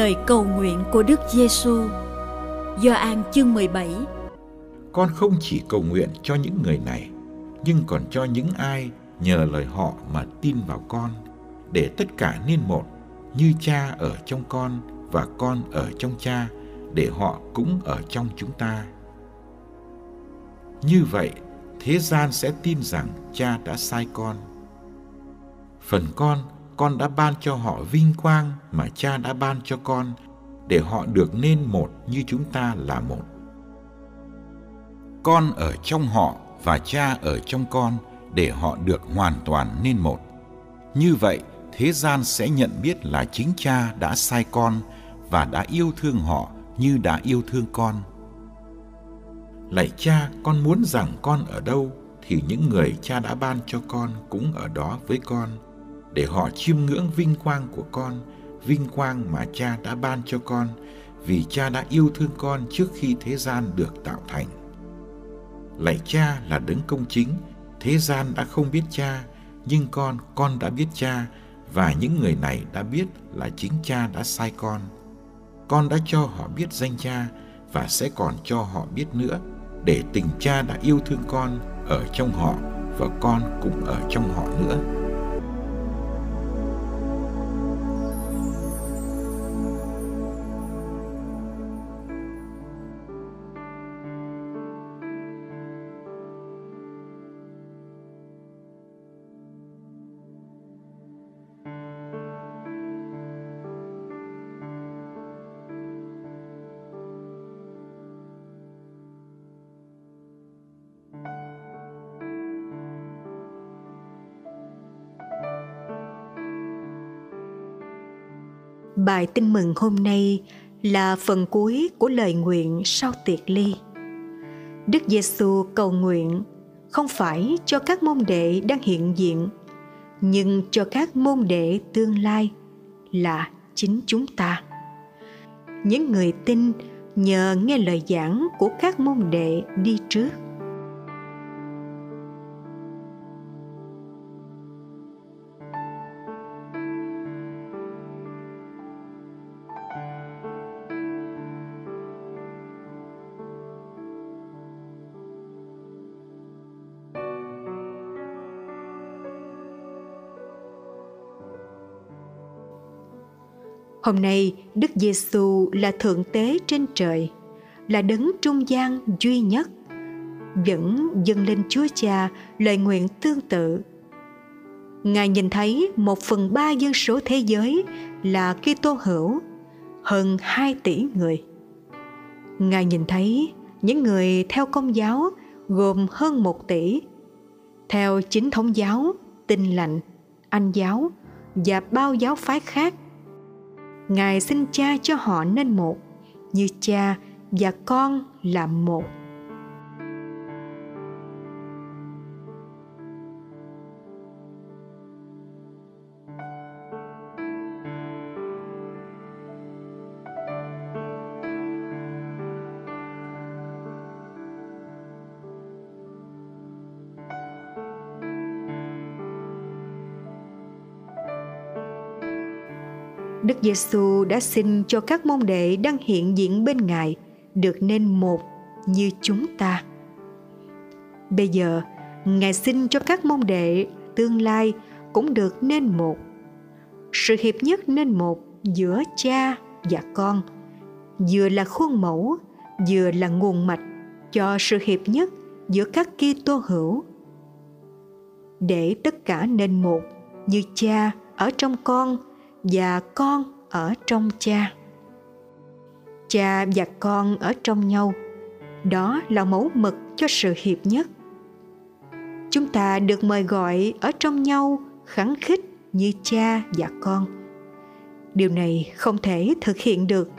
Lời cầu nguyện của Đức Giêsu. Gioan chương 17. Con không chỉ cầu nguyện cho những người này, nhưng còn cho những ai nhờ lời họ mà tin vào con, để tất cả nên một, như cha ở trong con và con ở trong cha, để họ cũng ở trong chúng ta. Như vậy, thế gian sẽ tin rằng cha đã sai con. Phần con con đã ban cho họ vinh quang mà cha đã ban cho con, để họ được nên một như chúng ta là một. Con ở trong họ và cha ở trong con, để họ được hoàn toàn nên một. Như vậy, thế gian sẽ nhận biết là chính cha đã sai con và đã yêu thương họ như đã yêu thương con. Lạy cha, con muốn rằng con ở đâu thì những người cha đã ban cho con cũng ở đó với con để họ chiêm ngưỡng vinh quang của con, vinh quang mà cha đã ban cho con, vì cha đã yêu thương con trước khi thế gian được tạo thành. Lạy cha là đấng công chính, thế gian đã không biết cha, nhưng con, con đã biết cha, và những người này đã biết là chính cha đã sai con. Con đã cho họ biết danh cha và sẽ còn cho họ biết nữa, để tình cha đã yêu thương con ở trong họ và con cũng ở trong họ nữa. Bài tin mừng hôm nay là phần cuối của lời nguyện sau tiệc ly. Đức Giêsu cầu nguyện không phải cho các môn đệ đang hiện diện, nhưng cho các môn đệ tương lai là chính chúng ta. Những người tin nhờ nghe lời giảng của các môn đệ đi trước Hôm nay, Đức Giêsu là thượng tế trên trời, là đấng trung gian duy nhất, vẫn dâng lên Chúa Cha lời nguyện tương tự. Ngài nhìn thấy một phần ba dân số thế giới là Kitô hữu, hơn 2 tỷ người. Ngài nhìn thấy những người theo công giáo gồm hơn một tỷ, theo chính thống giáo, tinh lành, anh giáo và bao giáo phái khác ngài xin cha cho họ nên một như cha và con là một. Đức Giêsu đã xin cho các môn đệ đang hiện diện bên Ngài được nên một như chúng ta. Bây giờ, Ngài xin cho các môn đệ tương lai cũng được nên một. Sự hiệp nhất nên một giữa cha và con, vừa là khuôn mẫu, vừa là nguồn mạch cho sự hiệp nhất giữa các Kitô hữu. Để tất cả nên một như cha ở trong con và con ở trong cha. Cha và con ở trong nhau, đó là mẫu mực cho sự hiệp nhất. Chúng ta được mời gọi ở trong nhau khắng khích như cha và con. Điều này không thể thực hiện được.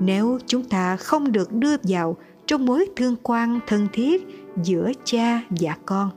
Nếu chúng ta không được đưa vào trong mối thương quan thân thiết giữa cha và con,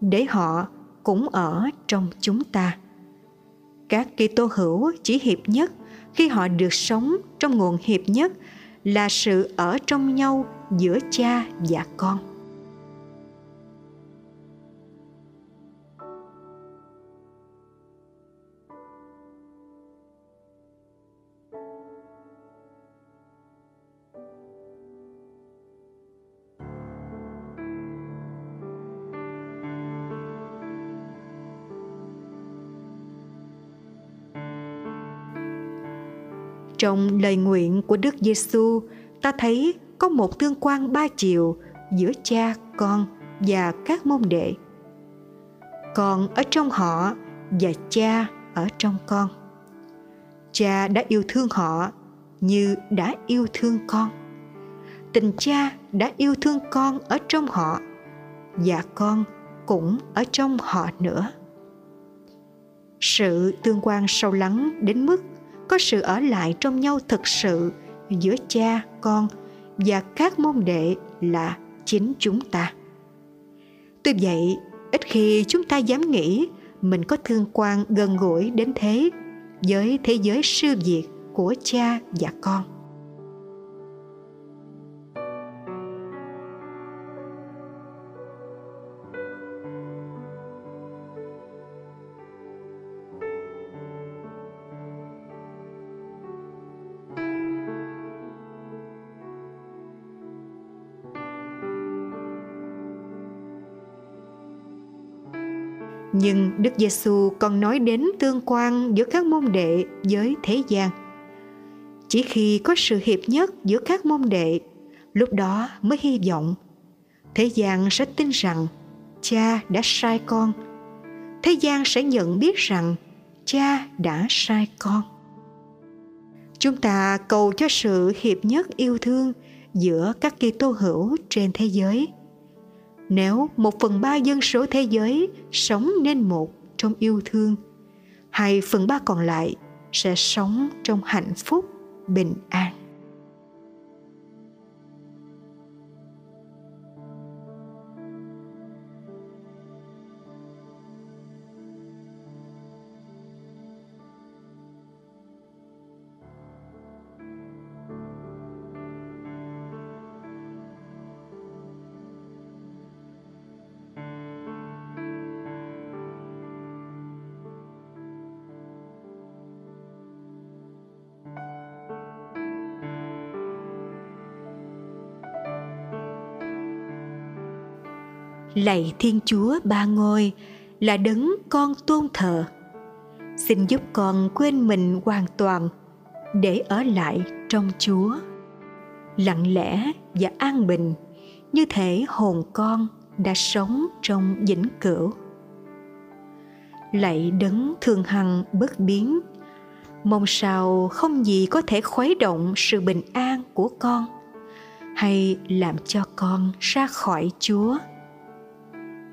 để họ cũng ở trong chúng ta các Kitô hữu chỉ hiệp nhất, khi họ được sống trong nguồn hiệp nhất là sự ở trong nhau giữa cha và con. Trong lời nguyện của Đức Giêsu, ta thấy có một tương quan ba chiều giữa cha, con và các môn đệ. Con ở trong họ và cha ở trong con. Cha đã yêu thương họ như đã yêu thương con. Tình cha đã yêu thương con ở trong họ và con cũng ở trong họ nữa. Sự tương quan sâu lắng đến mức có sự ở lại trong nhau thực sự giữa cha, con và các môn đệ là chính chúng ta. Tuy vậy, ít khi chúng ta dám nghĩ mình có thương quan gần gũi đến thế, với thế giới siêu việt của cha và con. Nhưng Đức Giêsu còn nói đến tương quan giữa các môn đệ với thế gian. Chỉ khi có sự hiệp nhất giữa các môn đệ, lúc đó mới hy vọng thế gian sẽ tin rằng cha đã sai con. Thế gian sẽ nhận biết rằng cha đã sai con. Chúng ta cầu cho sự hiệp nhất yêu thương giữa các Kitô hữu trên thế giới nếu một phần ba dân số thế giới sống nên một trong yêu thương, hai phần ba còn lại sẽ sống trong hạnh phúc, bình an. Lạy thiên chúa ba ngôi, là đấng con tôn thờ. Xin giúp con quên mình hoàn toàn, để ở lại trong chúa. Lặng lẽ và an bình, như thể hồn con đã sống trong vĩnh cửu. Lạy đấng thường hằng bất biến, mong sao không gì có thể khuấy động sự bình an của con, hay làm cho con ra khỏi chúa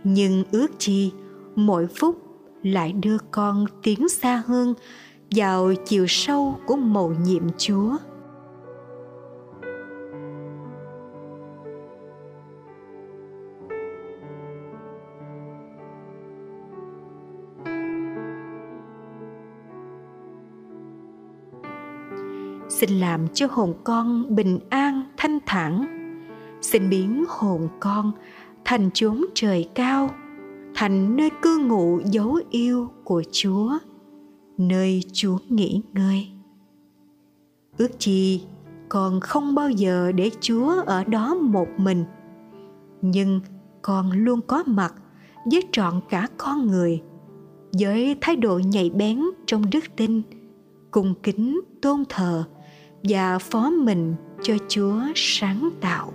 nhưng ước chi, mỗi phút lại đưa con tiến xa hơn vào chiều sâu của mầu nhiệm chúa. Xin làm cho hồn con bình an, thanh thản. Xin biến hồn con thành chốn trời cao, thành nơi cư ngụ dấu yêu của chúa, nơi chúa nghỉ ngơi. Ước chi con không bao giờ để chúa ở đó một mình, nhưng con luôn có mặt với trọn cả con người, với thái độ nhạy bén trong đức tin, cung kính tôn thờ và phó mình cho chúa sáng tạo.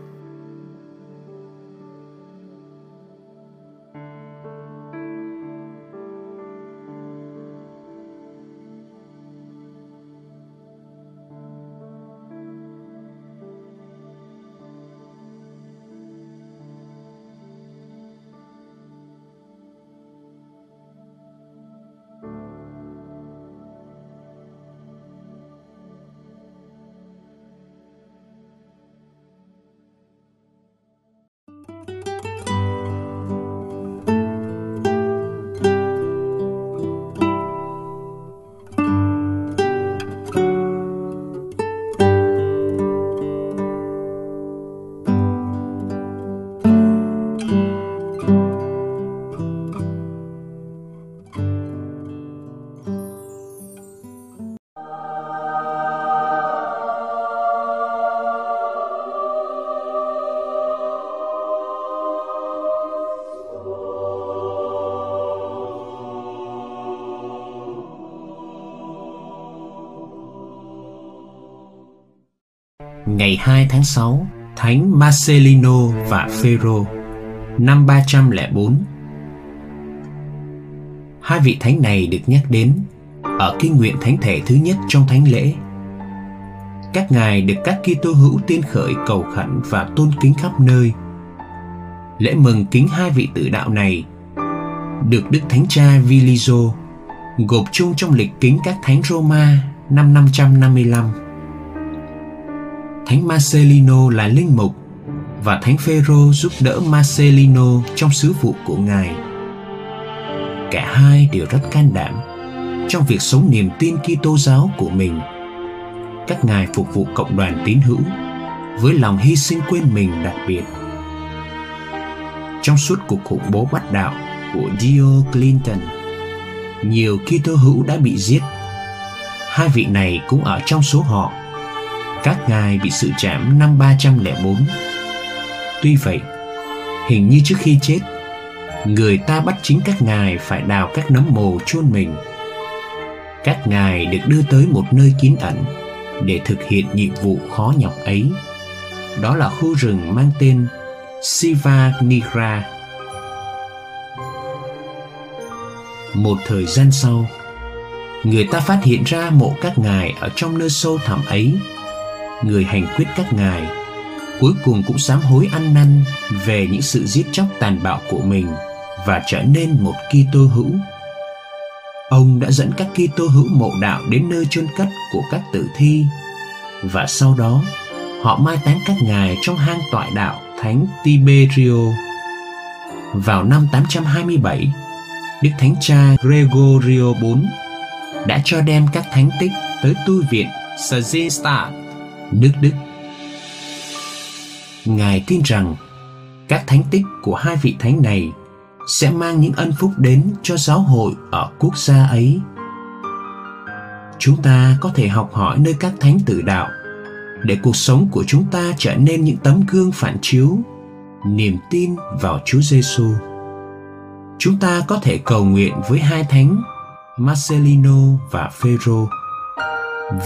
Ngày 2 tháng 6, Thánh Marcelino và Phêrô, năm 304. Hai vị thánh này được nhắc đến ở kinh nguyện thánh thể thứ nhất trong thánh lễ. Các ngài được các Kitô hữu tiên khởi cầu khẩn và tôn kính khắp nơi. Lễ mừng kính hai vị tử đạo này được Đức Thánh Cha Vilizo gộp chung trong lịch kính các thánh Roma năm 555 Thánh Marcelino là linh mục và Thánh Phêrô giúp đỡ Marcelino trong sứ vụ của ngài. Cả hai đều rất can đảm trong việc sống niềm tin Kitô giáo của mình. Các ngài phục vụ cộng đoàn tín hữu với lòng hy sinh quên mình đặc biệt. Trong suốt cuộc khủng bố bắt đạo của Dio Clinton, nhiều Kitô hữu đã bị giết. Hai vị này cũng ở trong số họ các ngài bị sự chạm năm 304. Tuy vậy, hình như trước khi chết, người ta bắt chính các ngài phải đào các nấm mồ chôn mình. Các ngài được đưa tới một nơi kín ẩn để thực hiện nhiệm vụ khó nhọc ấy. Đó là khu rừng mang tên Siva Nigra. Một thời gian sau, người ta phát hiện ra mộ các ngài ở trong nơi sâu thẳm ấy người hành quyết các ngài cuối cùng cũng sám hối ăn năn về những sự giết chóc tàn bạo của mình và trở nên một Kitô hữu. Ông đã dẫn các Kitô hữu mộ đạo đến nơi chôn cất của các tử thi và sau đó họ mai táng các ngài trong hang tọa đạo Thánh Tiberio. Vào năm 827, Đức Thánh Cha Gregorio IV đã cho đem các thánh tích tới tu viện Sazista nước Đức. Ngài tin rằng các thánh tích của hai vị thánh này sẽ mang những ân phúc đến cho giáo hội ở quốc gia ấy. Chúng ta có thể học hỏi nơi các thánh tử đạo để cuộc sống của chúng ta trở nên những tấm gương phản chiếu, niềm tin vào Chúa Giêsu. Chúng ta có thể cầu nguyện với hai thánh, Marcelino và Phêrô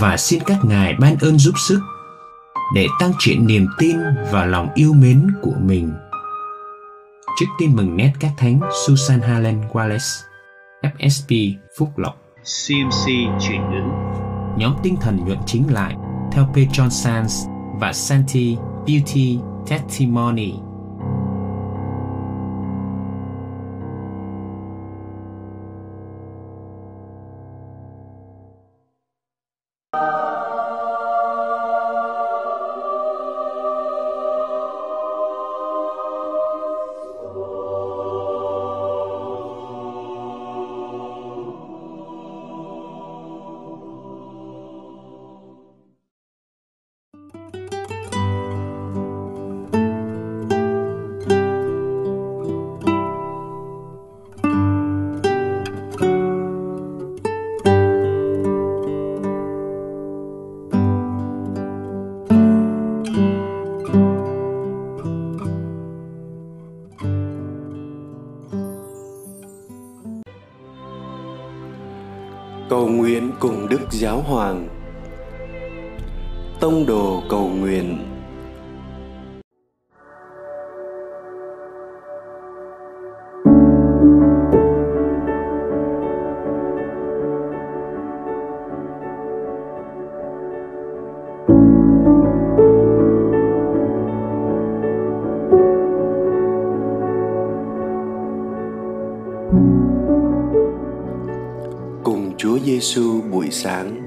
và xin các ngài ban ơn giúp sức để tăng triển niềm tin và lòng yêu mến của mình. Trước tin mừng nét các thánh Susan Helen Wallace, FSP Phúc Lộc, CMC chuyển ngữ, nhóm tinh thần nhuận chính lại theo Petron Sands và Santi Beauty Testimony Giáo Hoàng. Tông đồ cầu nguyện Giêsu buổi sáng.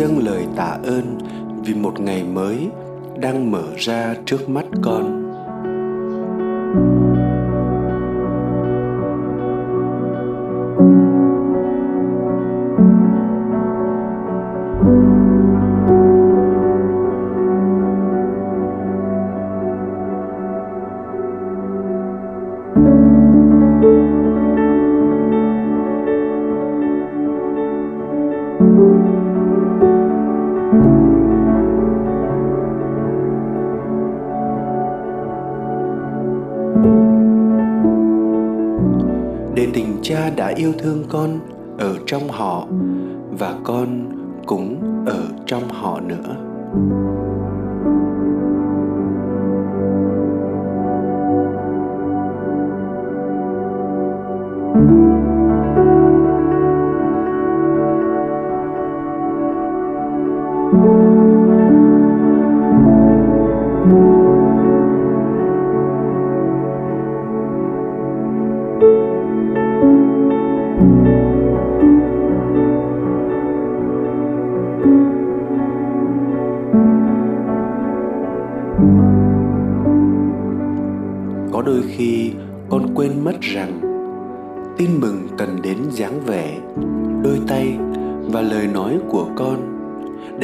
Dâng lời tạ ơn vì một ngày mới đang mở ra trước mắt con. Cha đã yêu thương con ở trong họ và con cũng ở trong họ nữa.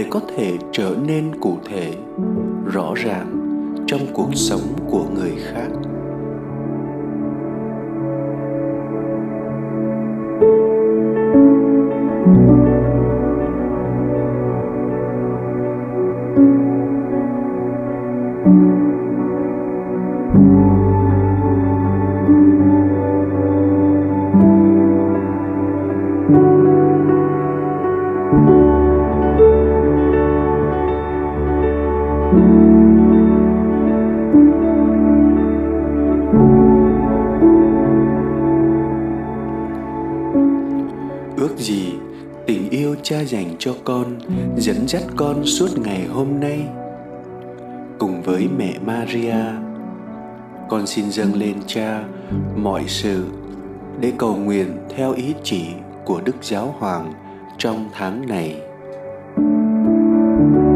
Để có thể trở nên cụ thể, rõ ràng trong cuộc sống của người khác. ước cho con, dẫn dắt con suốt ngày hôm nay. Cùng với mẹ maria, con xin dâng lên cha mọi sự để cầu nguyện theo ý chỉ của đức giáo hoàng trong tháng này. lạy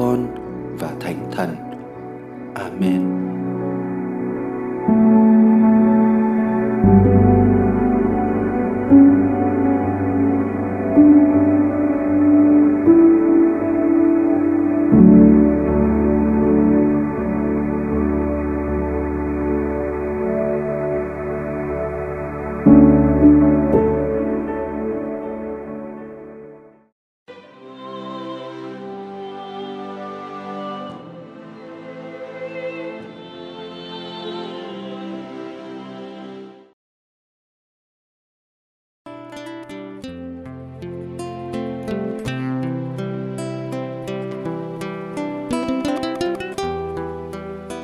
con và thánh thần. Amen.